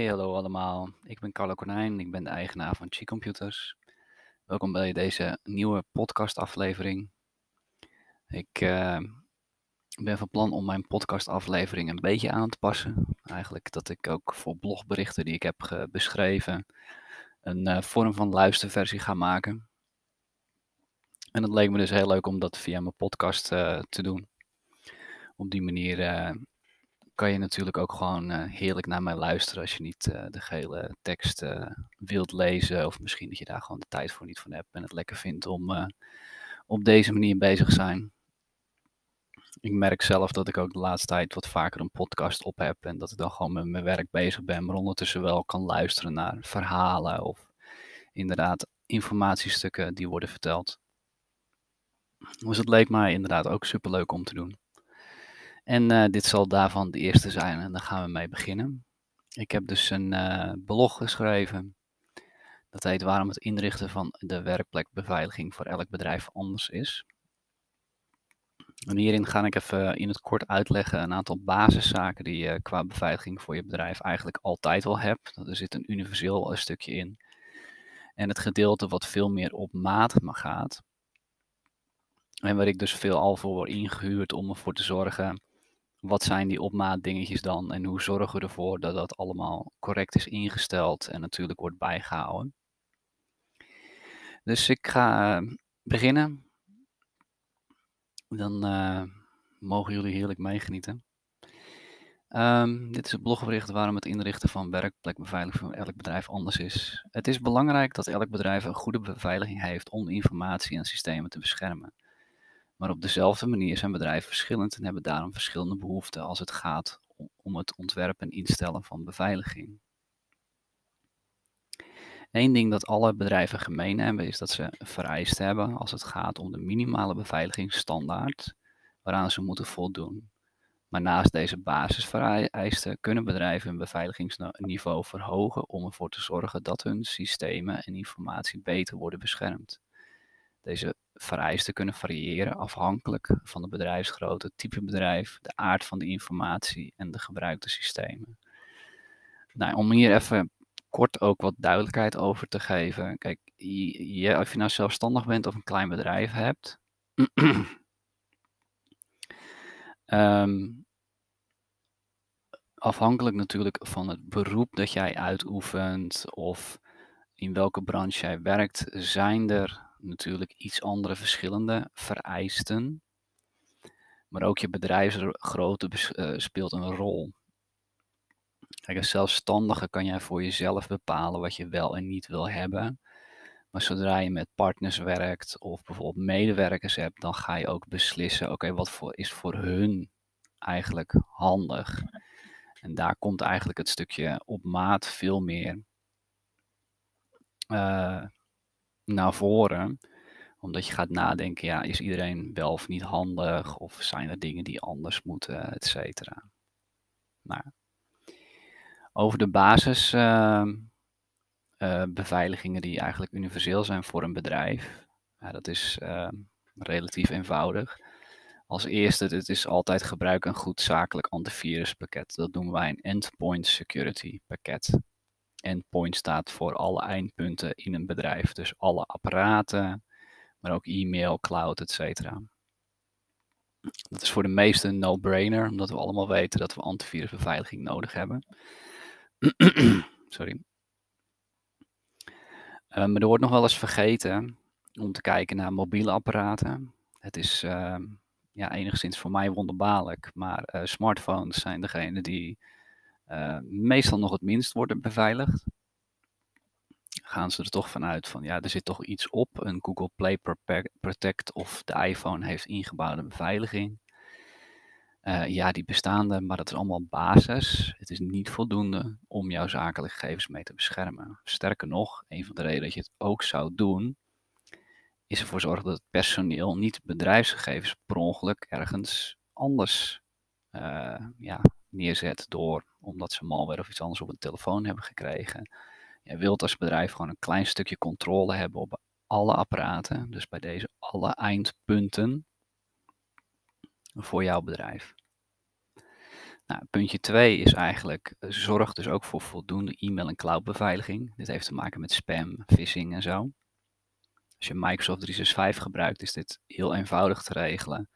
Hey, hallo allemaal. Ik ben Carlo Konijn, ik ben de eigenaar van Chi Computers. Welkom bij deze nieuwe podcastaflevering. Ik eh, ben van plan om mijn podcastaflevering een beetje aan te passen. Eigenlijk dat ik ook voor blogberichten die ik heb beschreven een eh, vorm van luisterversie ga maken. En het leek me dus heel leuk om dat via mijn podcast eh, te doen. Op die manier kan je natuurlijk ook gewoon uh, heerlijk naar mij luisteren als je niet uh, de gehele tekst uh, wilt lezen. Of misschien dat je daar gewoon de tijd voor niet van hebt en het lekker vindt om op deze manier bezig te zijn. Ik merk zelf dat ik ook de laatste tijd wat vaker een podcast op heb. En dat ik dan gewoon met mijn werk bezig ben. Maar ondertussen wel kan luisteren naar verhalen of inderdaad informatiestukken die worden verteld. Dus het leek mij inderdaad ook superleuk om te doen. En uh, dit zal daarvan de eerste zijn en daar gaan we mee beginnen. Ik heb dus een uh, blog geschreven. Dat heet waarom het inrichten van de werkplekbeveiliging voor elk bedrijf anders is. En hierin ga ik even in het kort uitleggen een aantal basiszaken die je qua beveiliging voor je bedrijf eigenlijk altijd al hebt. Er zit een universeel stukje in. En het gedeelte wat veel meer op maat gaat. En waar ik dus veel al voor word ingehuurd om ervoor te zorgen wat zijn die opmaat dingetjes dan en hoe zorgen we ervoor dat dat allemaal correct is ingesteld en natuurlijk wordt bijgehouden. Dus ik ga eh, beginnen. Dan uh, mogen jullie heerlijk meegenieten. Um, dit is het blogbericht waarom het inrichten van werkplekbeveiliging van elk bedrijf anders is. Het is belangrijk dat elk bedrijf een goede beveiliging heeft om informatie en systemen te beschermen. Maar op dezelfde manier zijn bedrijven verschillend en hebben daarom verschillende behoeften als het gaat om het ontwerpen en instellen van beveiliging. Eén ding dat alle bedrijven gemeen hebben is dat ze vereist hebben als het gaat om de minimale beveiligingsstandaard waaraan ze moeten voldoen. Maar naast deze basisvereisten kunnen bedrijven hun beveiligingsniveau verhogen om ervoor te zorgen dat hun systemen en informatie beter worden beschermd. Deze vereisten kunnen variëren afhankelijk van de bedrijfsgrootte, type bedrijf, de aard van de informatie en de gebruikte systemen. Nou, om hier even kort ook wat duidelijkheid over te geven. Kijk, je, of je nou zelfstandig bent of een klein bedrijf hebt. um, afhankelijk natuurlijk van het beroep dat jij uitoefent of in welke branche jij werkt, zijn er natuurlijk iets andere verschillende vereisten. Maar ook je bedrijfsgrootte uh, speelt een rol. Kijk, als zelfstandige kan jij voor jezelf bepalen wat je wel en niet wil hebben. Maar zodra je met partners werkt of bijvoorbeeld medewerkers hebt, dan ga je ook beslissen: oké, wat voor, is voor hun eigenlijk handig? En daar komt eigenlijk het stukje op maat veel meer uh, naar voren. Omdat je gaat nadenken, ja, is iedereen wel of niet handig? Of zijn er dingen die anders moeten, et cetera. Nou, over de basisbeveiligingen ehm, uh, die eigenlijk universeel zijn voor een bedrijf. Ja, dat is ehm, relatief eenvoudig. Als eerste, het is altijd gebruik een goed zakelijk antiviruspakket. Dat noemen wij een endpoint security pakket endpoint staat voor alle eindpunten in een bedrijf. Dus alle apparaten, maar ook e-mail, cloud, etc. Dat is voor de meesten een no-brainer, omdat we allemaal weten dat we antivirusbeveiliging nodig hebben. Sorry. Uh, maar er wordt nog wel eens vergeten om te kijken naar mobiele apparaten. Het is uh, ja, enigszins voor mij wonderbaarlijk, maar uh, smartphones zijn degene die meestal nog het minst worden beveiligd. Gaan ze er toch vanuit van ja, er zit toch iets op. Een Google Play Protect of de iPhone heeft ingebouwde beveiliging. Uh, ja, die bestaande, maar dat is allemaal basis. Het is niet voldoende om jouw zakelijke gegevens mee te beschermen. Sterker nog, een van de redenen dat je het ook zou doen, is ervoor zorgen dat het personeel niet bedrijfsgegevens per ongeluk ergens anders uh, ja, neerzet door omdat ze malware of iets anders op een telefoon hebben gekregen. Je wilt als bedrijf gewoon een klein stukje controle hebben op alle apparaten, dus bij deze alle eindpunten voor jouw bedrijf. Nou, puntje 2 is eigenlijk, eh, zorg dus ook voor voldoende e-mail- en cloudbeveiliging. Dit heeft te maken met spam, phishing en zo. Als je Microsoft 365 gebruikt, is dit heel eenvoudig te regelen.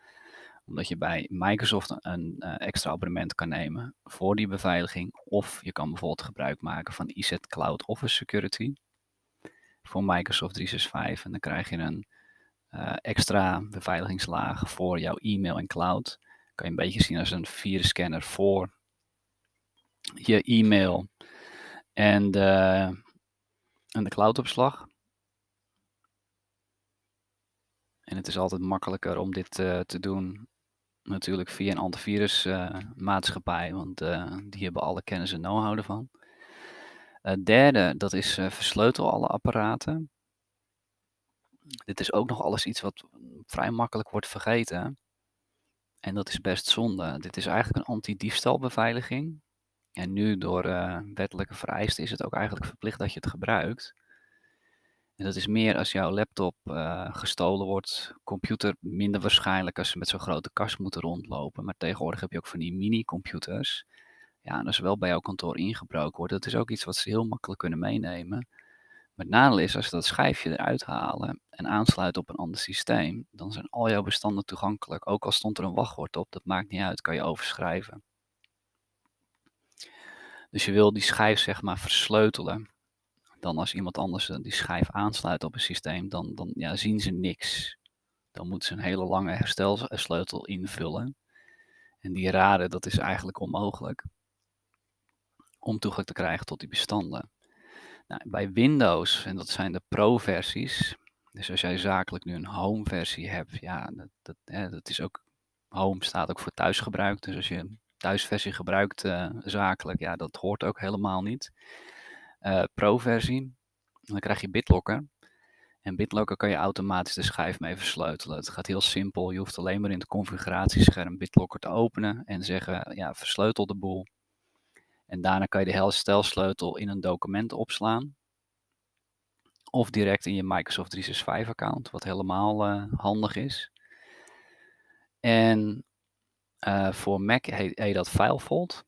Omdat je bij Microsoft een uh, extra abonnement kan nemen voor die beveiliging. Of je kan bijvoorbeeld gebruik maken van EZ Cloud Office Security voor Microsoft 365. En dan krijg je een uh, extra beveiligingslaag voor jouw e-mail en cloud. Kan je een beetje zien als een virusscanner voor je e-mail en de, en de cloudopslag. En het is altijd makkelijker om dit uh, te doen natuurlijk via een antivirusmaatschappij, uh, want uh, die hebben alle kennis en know-how ervan. Het derde, dat is versleutel alle apparaten. Dit is ook nog alles iets wat vrij makkelijk wordt vergeten. En dat is best zonde. Dit is eigenlijk een anti-diefstalbeveiliging. En nu door wettelijke vereisten is het ook eigenlijk verplicht dat je het gebruikt. En dat is meer als jouw laptop uh, gestolen wordt, computer minder waarschijnlijk als ze met zo'n grote kast moeten rondlopen. Maar tegenwoordig heb je ook van die mini-computers. Ja, en als wel bij jouw kantoor ingebroken wordt, dat is ook iets wat ze heel makkelijk kunnen meenemen. Maar het nadeel is, als ze dat schijfje eruit halen en aansluiten op een ander systeem, dan zijn al jouw bestanden toegankelijk. Ook al stond er een wachtwoord op, dat maakt niet uit, kan je overschrijven. Dus je wil die schijf zeg maar versleutelen. Dan als iemand anders die schijf aansluit op een systeem, dan, dan ja, zien ze niks. Dan moeten ze een hele lange herstelsleutel invullen. En die raden, dat is eigenlijk onmogelijk om toegang te krijgen tot die bestanden. Nou, bij Windows, en dat zijn de Pro-versies, dus als jij zakelijk nu een Home-versie hebt, ja, dat, dat, hè, dat is ook, Home staat ook voor thuisgebruik, dus als je een thuisversie gebruikt uh, zakelijk, ja, dat hoort ook helemaal niet. Uh, Pro-versie, dan krijg je BitLocker. En BitLocker kan je automatisch de schijf mee versleutelen. Het gaat heel simpel. Je hoeft alleen maar in het configuratiescherm BitLocker te openen en zeggen, ja, versleutel de boel. En daarna kan je de herstelsleutel in een document opslaan. Of direct in je Microsoft 365 account, wat helemaal uh, handig is. En uh, voor Mac heet, heet, dat FileVault.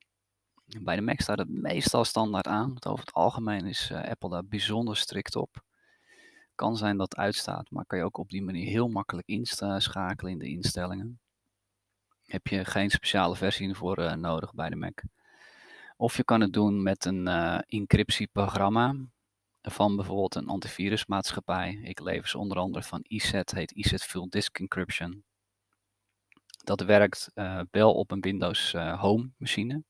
Bij de Mac staat het meestal standaard aan. Want over het algemeen is uh, Apple daar bijzonder strikt op. Kan zijn dat het uitstaat, maar kan je ook op die manier heel makkelijk inschakelen in de instellingen. Heb je geen speciale versie voor nodig bij de Mac. Of je kan het doen met een uh, encryptieprogramma van bijvoorbeeld een antivirusmaatschappij. Ik lever ze onder andere van ESET, heet ESET Full Disk Encryption. Dat werkt wel op een Windows Home machine.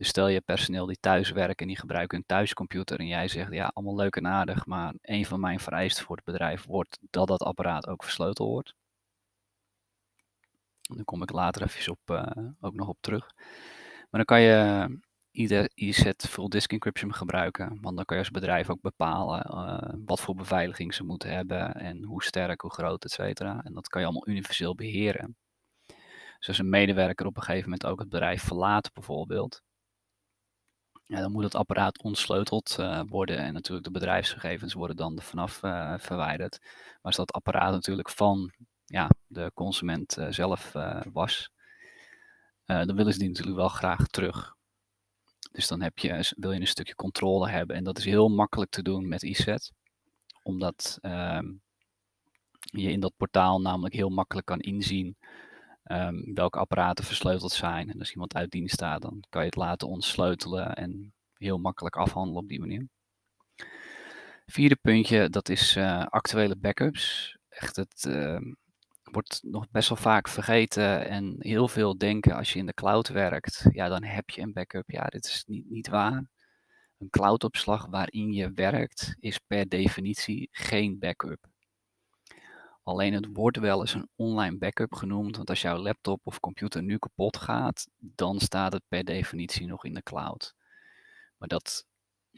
Dus stel je personeel die thuis werken en die gebruiken een thuiscomputer en jij zegt ja, allemaal leuk en aardig, maar een van mijn vereisten voor het bedrijf wordt dat dat apparaat ook versleuteld wordt. Daar kom ik later even op, ook nog op terug. Maar dan kan je IZ full disk encryption gebruiken. Want dan kan je als bedrijf ook bepalen uh, wat voor beveiliging ze moeten hebben en hoe sterk, hoe groot, et cetera. En dat kan je allemaal universeel beheren. Dus als een medewerker op een gegeven moment ook het bedrijf verlaat bijvoorbeeld, ja, dan moet het apparaat ontsleuteld uh, worden en natuurlijk de bedrijfsgegevens worden dan er vanaf uh, verwijderd. Maar als dat apparaat natuurlijk van ja, de consument zelf was, dan willen ze die natuurlijk wel graag terug. Dus dan heb je, wil je een stukje controle hebben. En dat is heel makkelijk te doen met ESET. Omdat um, je in dat portaal namelijk heel makkelijk kan inzien um, welke apparaten versleuteld zijn. En als iemand uit dienst staat, dan kan je het laten ontsleutelen en heel makkelijk afhandelen op die manier. Vierde puntje, dat is uh, actuele backups. Echt het, uh, wordt nog best wel vaak vergeten en heel veel denken als je in de cloud werkt, ja, dan heb je een backup. Ja, dit is niet, niet waar. Een cloudopslag waarin je werkt is per definitie geen backup. Alleen het wordt wel eens een online backup genoemd, want als jouw laptop of computer nu kapot gaat, dan staat het per definitie nog in de cloud. Maar dat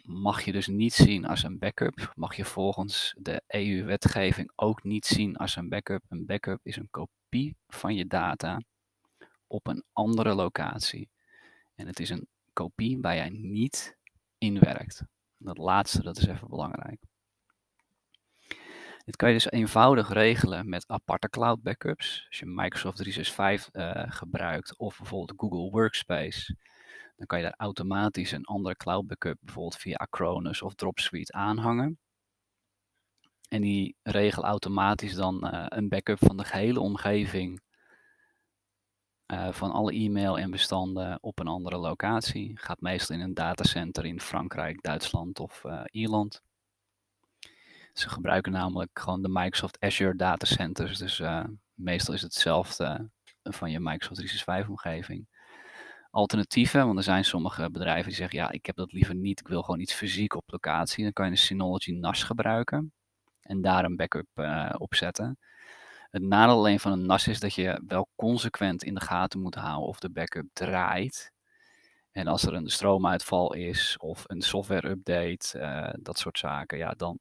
mag je dus niet zien als een backup. Mag je volgens de EU-wetgeving ook niet zien als een backup. Een backup is een kopie van je data op een andere locatie. En het is een kopie waar jij niet in werkt. Dat laatste, dat is even belangrijk. Dit kan je dus eenvoudig regelen met aparte cloud backups. Als je Microsoft 365 uh, gebruikt of bijvoorbeeld Google Workspace, dan kan je daar automatisch een andere cloud backup, bijvoorbeeld via Acronis of Dropsuite, aanhangen. En die regelt automatisch dan uh, een backup van de gehele omgeving uh, van alle e-mail en bestanden op een andere locatie. Gaat meestal in een datacenter in Frankrijk, Duitsland of Ierland. Ze gebruiken namelijk gewoon de Microsoft Azure datacenters. Dus uh, meestal is het hetzelfde van je Microsoft 365 omgeving. Alternatieven, want er zijn sommige bedrijven die zeggen, ja, ik heb dat liever niet, ik wil gewoon iets fysiek op locatie. Dan kan je een Synology NAS gebruiken en daar een backup uh, op zetten. Het nadeel alleen van een NAS is dat je wel consequent in de gaten moet houden of de backup draait. En als er een stroomuitval is of een software update, dat soort zaken, ja, dan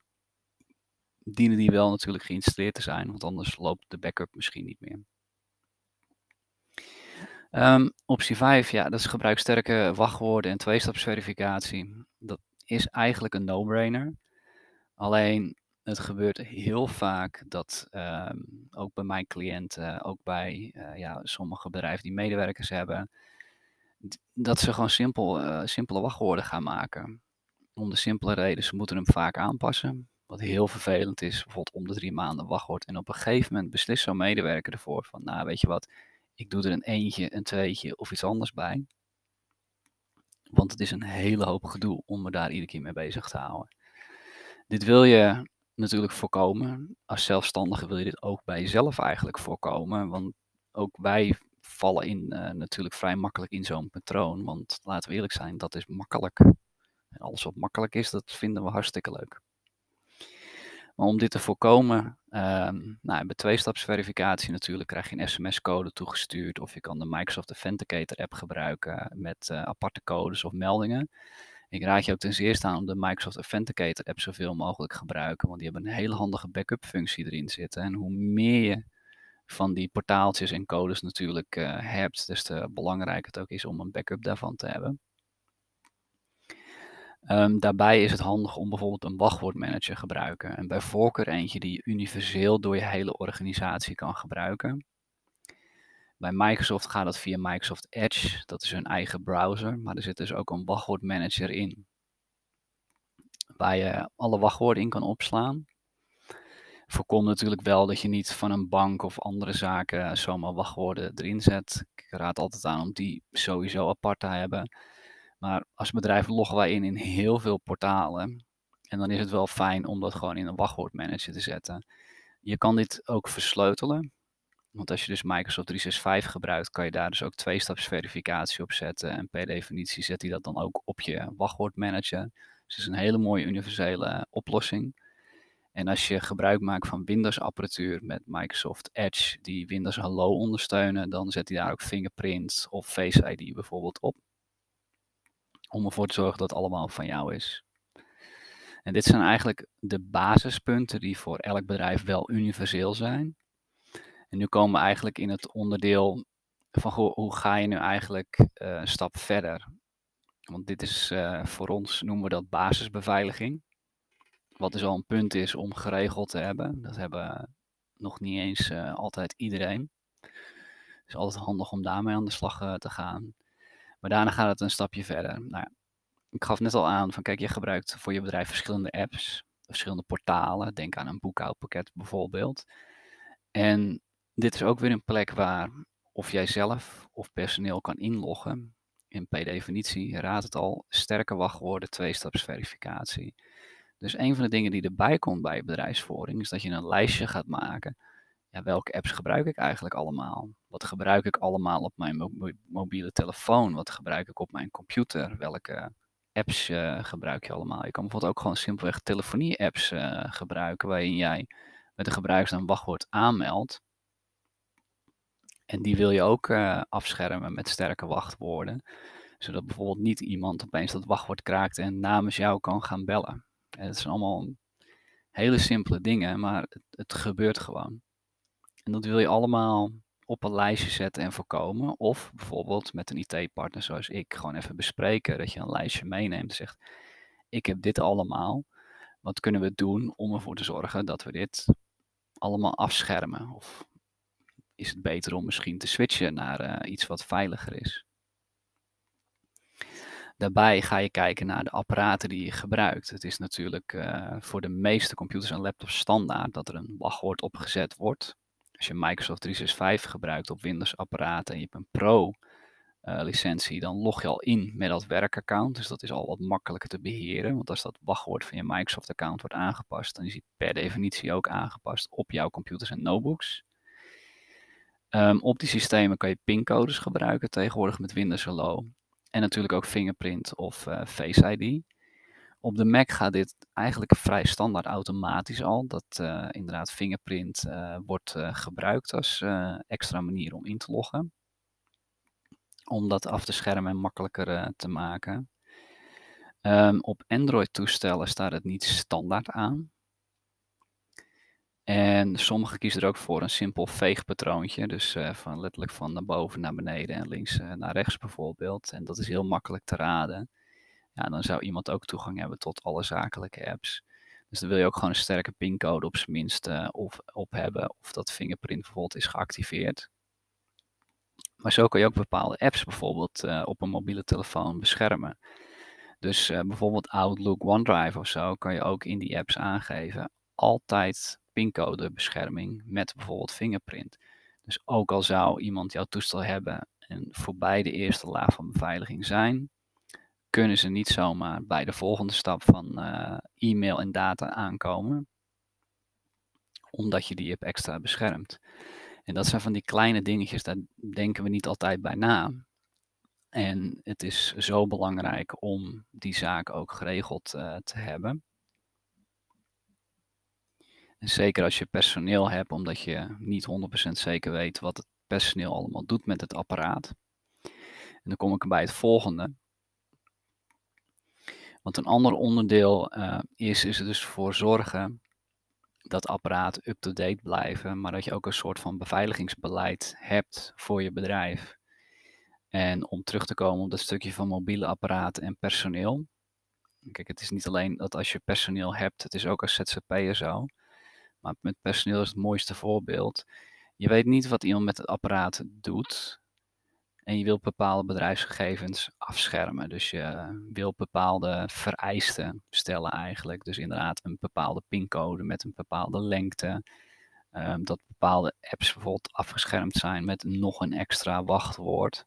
dienen die wel natuurlijk geïnstalleerd te zijn, want anders loopt de backup misschien niet meer. Um, optie 5, ja, dat is gebruik sterke wachtwoorden en tweestapsverificatie. Dat is eigenlijk een no-brainer. Alleen het gebeurt heel vaak dat um, ook bij mijn cliënten, ook bij uh, ja, sommige bedrijven die medewerkers hebben, dat ze gewoon simpel, uh, simpele wachtwoorden gaan maken. Om de simpele reden, ze moeten hem vaak aanpassen. Wat heel vervelend is, bijvoorbeeld om de drie maanden wachtwoord. En op een gegeven moment beslist zo'n medewerker ervoor van, nou weet je wat, ik doe er een eentje, een tweetje of iets anders bij. Want het is een hele hoop gedoe om me daar iedere keer mee bezig te houden. Dit wil je natuurlijk voorkomen. Als zelfstandige wil je dit ook bij jezelf eigenlijk voorkomen. Want ook wij vallen in, uh, natuurlijk vrij makkelijk in zo'n patroon. Want laten we eerlijk zijn, dat is makkelijk. En alles wat makkelijk is, dat vinden we hartstikke leuk. Maar om dit te voorkomen, um, nou, bij tweestapsverificatie natuurlijk krijg je een sms-code toegestuurd. Of je kan de Microsoft Authenticator app gebruiken met uh, aparte codes of meldingen. Ik raad je ook ten zeerste aan om de Microsoft Authenticator app zoveel mogelijk te gebruiken. Want die hebben een hele handige backup functie erin zitten. En hoe meer je van die portaaltjes en codes natuurlijk uh, hebt, des te belangrijker het ook is om een backup daarvan te hebben. Um, daarbij is het handig om bijvoorbeeld een wachtwoordmanager te gebruiken. En bij voorkeur eentje die je universeel door je hele organisatie kan gebruiken. Bij Microsoft gaat dat via Microsoft Edge, dat is hun eigen browser, maar er zit dus ook een wachtwoordmanager in. Waar je alle wachtwoorden in kan opslaan. Voorkom natuurlijk wel dat je niet van een bank of andere zaken zomaar wachtwoorden erin zet. Ik raad altijd aan om die sowieso apart te hebben. Maar als bedrijf loggen wij in in heel veel portalen. En dan is het wel fijn om dat gewoon in een wachtwoordmanager te zetten. Je kan dit ook versleutelen. Want als je dus Microsoft 365 gebruikt, kan je daar dus ook twee-stapsverificatie op zetten. En per definitie zet hij dat dan ook op je wachtwoordmanager. Dus het is een hele mooie universele oplossing. En als je gebruik maakt van Windows-apparatuur met Microsoft Edge, die Windows Hello ondersteunen, dan zet hij daar ook Fingerprint of Face ID bijvoorbeeld op om ervoor te zorgen dat het allemaal van jou is. En dit zijn eigenlijk de basispunten die voor elk bedrijf wel universeel zijn. En nu komen we eigenlijk in het onderdeel van hoe, ga je nu eigenlijk uh, een stap verder. Want dit is uh, voor ons, noemen we dat basisbeveiliging. Wat dus al een punt is om geregeld te hebben. Dat hebben nog niet eens uh, altijd iedereen. Het is altijd handig om daarmee aan de slag te gaan. Maar daarna gaat het een stapje verder. Nou ik gaf net al aan van kijk, je gebruikt voor je bedrijf verschillende apps, verschillende portalen. Denk aan een boekhoudpakket bijvoorbeeld. En dit is ook weer een plek waar of jij zelf of personeel kan inloggen. In per definitie, raad het al, sterke wachtwoorden, tweestapsverificatie. Dus een van de dingen die erbij komt bij bedrijfsvoering is dat je een lijstje gaat maken ja, welke apps gebruik ik eigenlijk allemaal? Wat gebruik ik allemaal op mijn mobiele telefoon? Wat gebruik ik op mijn computer? Welke apps uh, gebruik je allemaal? Je kan bijvoorbeeld ook gewoon simpelweg telefonie-apps uh, gebruiken waarin jij met de gebruikersnaam wachtwoord aanmeldt. En die wil je ook uh, afschermen met sterke wachtwoorden. Zodat bijvoorbeeld niet iemand opeens dat wachtwoord kraakt en namens jou kan gaan bellen. En dat zijn allemaal hele simpele dingen, maar het, het gebeurt gewoon. En dat wil je allemaal op een lijstje zetten en voorkomen. Of bijvoorbeeld met een IT-partner zoals ik gewoon even bespreken. Dat je een lijstje meeneemt en zegt, ik heb dit allemaal. wat kunnen we doen om ervoor te zorgen dat we dit allemaal afschermen? Of is het beter om misschien te switchen naar eh, iets wat veiliger is? Daarbij ga je kijken naar de apparaten die je gebruikt. Het is natuurlijk uh, voor de meeste computers en laptops standaard dat er een wachtwoord opgezet wordt. Als je Microsoft 365 gebruikt op Windows apparaten en je hebt een Pro uh, licentie, dan log je al in met dat werkaccount. Dus dat is al wat makkelijker te beheren. Want als dat wachtwoord van je Microsoft account wordt aangepast, dan is die per definitie ook aangepast op jouw computers en notebooks. Um, op die systemen kan je pincodes gebruiken tegenwoordig met Windows Hello. En natuurlijk ook fingerprint of uh, Face ID. Op de Mac gaat dit eigenlijk vrij standaard automatisch al. Dat uh, inderdaad fingerprint uh, wordt gebruikt als extra manier om in te loggen. Om dat af te schermen en makkelijker te maken. Um, op Android toestellen staat het niet standaard aan. En sommigen kiezen er ook voor een simpel veegpatroontje. Dus van letterlijk van naar boven naar beneden en links naar rechts bijvoorbeeld. En dat is heel makkelijk te raden. Ja, dan zou iemand ook toegang hebben tot alle zakelijke apps. Dus dan wil je ook gewoon een sterke pincode op zijn minst uh, op, op hebben. Of dat fingerprint bijvoorbeeld is geactiveerd. Maar zo kan je ook bepaalde apps bijvoorbeeld op een mobiele telefoon beschermen. Dus bijvoorbeeld Outlook, OneDrive of zo kan je ook in die apps aangeven. Altijd pincodebescherming met bijvoorbeeld fingerprint. Dus ook al zou iemand jouw toestel hebben en voorbij de eerste laag van beveiliging zijn, kunnen ze niet zomaar bij de volgende stap van uh, e-mail en data aankomen, omdat je die hebt extra beschermd. En dat zijn van die kleine dingetjes, daar denken we niet altijd bij na. En het is zo belangrijk om die zaak ook geregeld uh, te hebben. En zeker als je personeel hebt, omdat je niet 100% zeker weet wat het personeel allemaal doet met het apparaat. En dan kom ik bij het volgende. Want een ander onderdeel uh, is, is er dus voor zorgen dat apparaten up-to-date blijven, maar dat je ook een soort van beveiligingsbeleid hebt voor je bedrijf. En om terug te komen op dat stukje van mobiele apparaten en personeel. Kijk, het is niet alleen dat als je personeel hebt, het is ook als ZZP'er zo. Maar met personeel is het mooiste voorbeeld. Je weet niet wat iemand met het apparaat doet. En je wilt bepaalde bedrijfsgegevens afschermen. Dus je wilt bepaalde vereisten stellen eigenlijk. Dus inderdaad een bepaalde pincode met een bepaalde lengte. Um, dat bepaalde apps bijvoorbeeld afgeschermd zijn met nog een extra wachtwoord.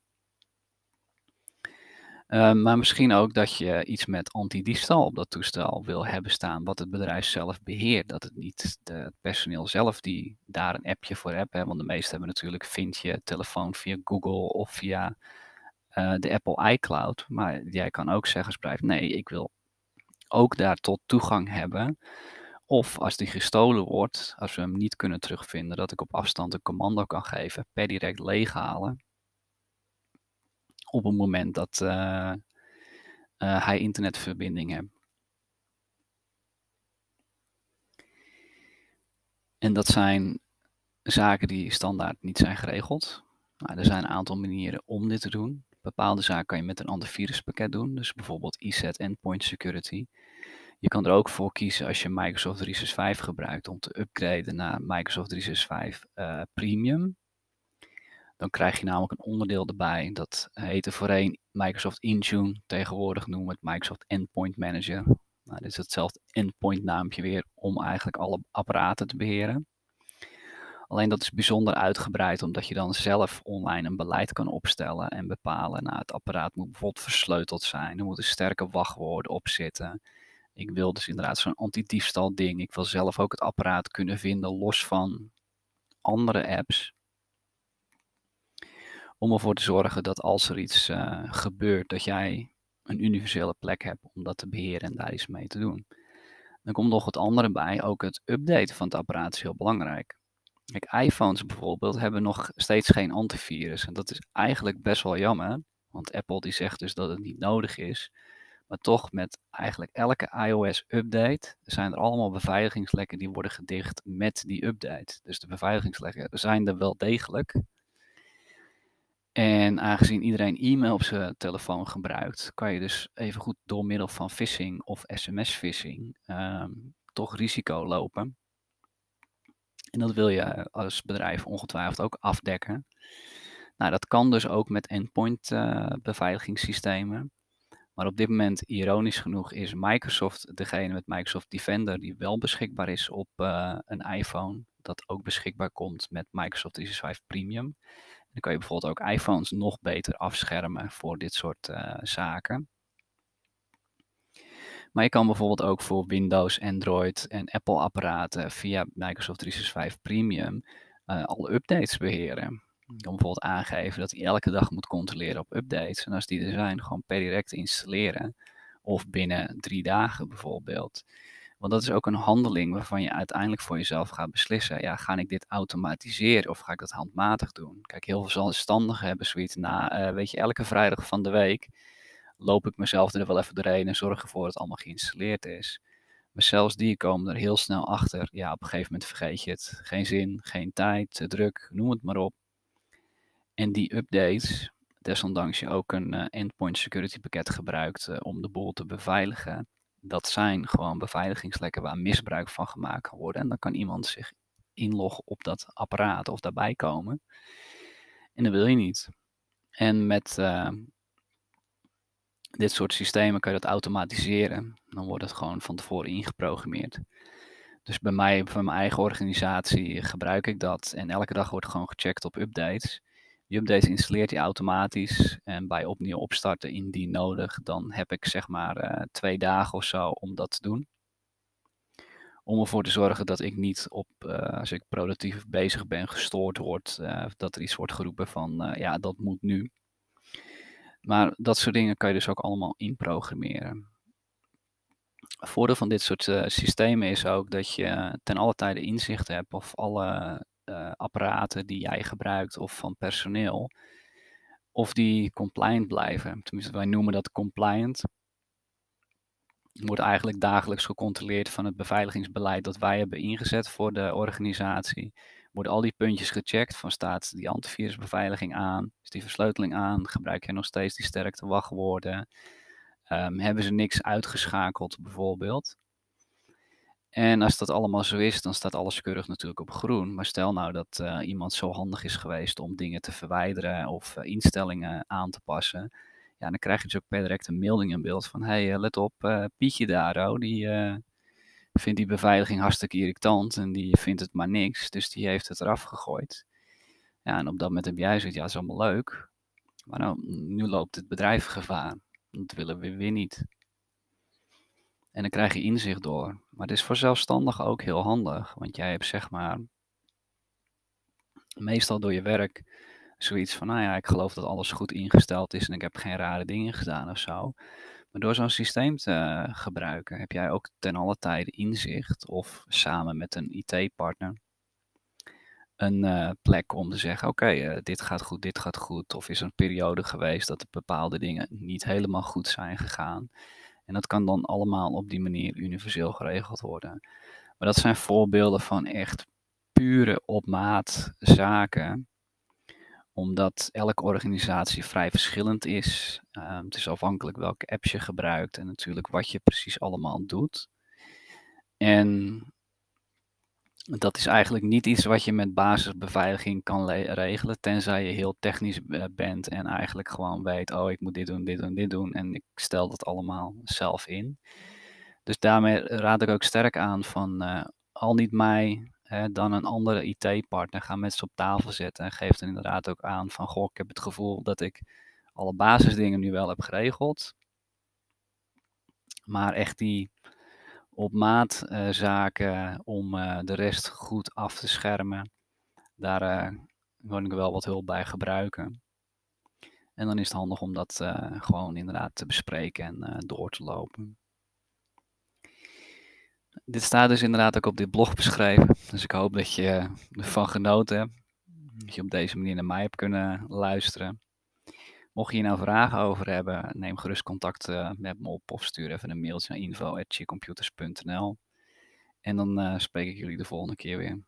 Ehm, maar misschien ook dat je iets met antidiefstal op dat toestel wil hebben staan, wat het bedrijf zelf beheert. Dat het niet de, het personeel zelf die daar een appje voor hebt. Hè, want de meesten hebben natuurlijk vind je telefoon via Google of via uh, de Apple iCloud. Maar jij kan ook zeggen als bedrijf, nee, ik wil ook daar tot toegang hebben. Of als die gestolen wordt, als we hem niet kunnen terugvinden, dat ik op afstand een commando kan geven, per direct leeghalen op het moment dat uh, uh, hij internetverbinding heeft. En dat zijn zaken die standaard niet zijn geregeld. Nou, er zijn een aantal manieren om dit te doen. Bepaalde zaken kan je met een antiviruspakket doen, dus bijvoorbeeld ESET Endpoint Security. Je kan er ook voor kiezen als je Microsoft 365 gebruikt om te upgraden naar Microsoft 365 uh, Premium. Dan krijg je namelijk een onderdeel erbij. Dat heette voorheen Microsoft Intune. Tegenwoordig noemen we het Microsoft Endpoint Manager. Nou, dit is hetzelfde endpoint naampje weer om eigenlijk alle apparaten te beheren. Alleen dat is bijzonder uitgebreid omdat je dan zelf online een beleid kan opstellen en bepalen. Nou, het apparaat moet bijvoorbeeld versleuteld zijn. Er moeten sterke wachtwoorden op zitten. Ik wil dus inderdaad zo'n antidiefstal ding. Ik wil zelf ook het apparaat kunnen vinden los van andere apps om ervoor te zorgen dat als er iets uh, gebeurt, dat jij een universele plek hebt om dat te beheren en daar iets mee te doen. Dan komt nog het andere bij, ook het updaten van het apparaat is heel belangrijk. Kijk, iPhones bijvoorbeeld hebben nog steeds geen antivirus. En dat is eigenlijk best wel jammer, want Apple die zegt dus dat het niet nodig is. Maar toch met eigenlijk elke iOS-update zijn er allemaal beveiligingslekken die worden gedicht met die update. Dus de beveiligingslekken zijn er wel degelijk. En aangezien iedereen e-mail op zijn telefoon gebruikt, kan je dus even goed door middel van phishing of sms-phishing ehm, toch risico lopen. En dat wil je als bedrijf ongetwijfeld ook afdekken. Nou, dat kan dus ook met endpoint uh, beveiligingssystemen. Maar op dit moment, ironisch genoeg, is Microsoft degene met Microsoft Defender die wel beschikbaar is op uh, een iPhone. Dat ook beschikbaar komt met Microsoft 365 Premium. Dan kan je bijvoorbeeld ook iPhones nog beter afschermen voor dit soort uh, zaken. Maar je kan bijvoorbeeld ook voor Windows, Android en Apple apparaten via Microsoft 365 Premium uh, alle updates beheren. Je kan bijvoorbeeld aangeven dat hij elke dag moet controleren op updates. En als die er zijn, gewoon per direct installeren. Of binnen drie dagen bijvoorbeeld. Want dat is ook een handeling waarvan je uiteindelijk voor jezelf gaat beslissen. Ja, ga ik dit automatiseren of ga ik dat handmatig doen? Kijk, heel veel zelfstandigen hebben zoiets na, uh, weet je, elke vrijdag van de week loop ik mezelf er wel even doorheen en zorg ervoor dat het allemaal geïnstalleerd is. Maar zelfs die komen er heel snel achter. Ja, op een gegeven moment vergeet je het. Geen zin, geen tijd, druk, noem het maar op. En die updates, desondanks je ook een uh, endpoint security pakket gebruikt uh, om de boel te beveiligen, dat zijn gewoon beveiligingslekken waar misbruik van gemaakt kan worden. En dan kan iemand zich inloggen op dat apparaat of daarbij komen. En dat wil je niet. En met uh, dit soort systemen kan je dat automatiseren. Dan wordt het gewoon van tevoren ingeprogrammeerd. Dus bij mij, voor mijn eigen organisatie, gebruik ik dat. En elke dag wordt gewoon gecheckt op updates. Die updates installeert hij automatisch. En bij opnieuw opstarten, indien nodig, dan heb ik zeg maar uh, twee dagen of zo om dat te doen. Om ervoor te zorgen dat ik niet op, uh, als ik productief bezig ben, gestoord word. Uh, dat er iets wordt geroepen van, ja, dat moet nu. Maar dat soort dingen kan je dus ook allemaal inprogrammeren. Voordeel van dit soort systemen is ook dat je ten alle tijde inzicht hebt of alle uh, apparaten die jij gebruikt of van personeel, of die compliant blijven. Tenminste, wij noemen dat compliant. Wordt eigenlijk dagelijks gecontroleerd van het beveiligingsbeleid dat wij hebben ingezet voor de organisatie. Worden al die puntjes gecheckt van staat die antivirusbeveiliging aan, is die versleuteling aan, gebruik je nog steeds die sterkte wachtwoorden, um, hebben ze niks uitgeschakeld bijvoorbeeld. En als dat allemaal zo is, dan staat alles keurig natuurlijk op groen. Maar stel nou dat uh, iemand zo handig is geweest om dingen te verwijderen of uh, instellingen aan te passen. Ja, dan krijg je dus ook per direct een melding in beeld van: hé, hey, let op, Pietje daar, oh, die vindt die beveiliging hartstikke irritant en die vindt het maar niks. Dus die heeft het eraf gegooid. Ja, en op dat moment heb jij zoiets, ja, dat is allemaal leuk. Maar nou, nu loopt het bedrijf gevaar. Dat willen we weer niet. En dan krijg je inzicht door. Maar het is voor zelfstandigen ook heel handig. Want jij hebt zeg maar meestal door je werk zoiets van, nou ja, ik geloof dat alles goed ingesteld is en ik heb geen rare dingen gedaan of zo. Maar door zo'n systeem te gebruiken heb jij ook ten alle tijde inzicht of samen met een IT-partner een uh, plek om te zeggen: oké, uh, dit gaat goed, dit gaat goed. Of is er een periode geweest dat er bepaalde dingen niet helemaal goed zijn gegaan. En dat kan dan allemaal op die manier universeel geregeld worden. Maar dat zijn voorbeelden van echt pure op maat zaken omdat elke organisatie vrij verschillend is. Uh, het is afhankelijk welke apps je gebruikt en natuurlijk wat je precies allemaal doet. En dat is eigenlijk niet iets wat je met basisbeveiliging kan regelen, tenzij je heel technisch bent en eigenlijk gewoon weet, oh ik moet dit doen, dit doen, dit doen en ik stel dat allemaal zelf in. Dus daarmee raad ik ook sterk aan van uh, al niet mij, dan een andere IT-partner, ga met ze op tafel zetten en geef dan inderdaad ook aan van, goh ik heb het gevoel dat ik alle basisdingen nu wel heb geregeld, maar echt die op maat uh, zaken om uh, de rest goed af te schermen. Daar uh, ik wel wat hulp bij gebruiken. En dan is het handig om dat gewoon inderdaad te bespreken en door te lopen. Dit staat dus inderdaad ook op dit blog beschreven. Dus ik hoop dat je ervan genoten hebt. Dat je op deze manier naar mij hebt kunnen luisteren. Mocht je hier nou vragen over hebben, neem gerust contact uh, met me op of stuur even een mailtje naar info.chicomputers.nl. En dan uh, spreek ik jullie de volgende keer weer.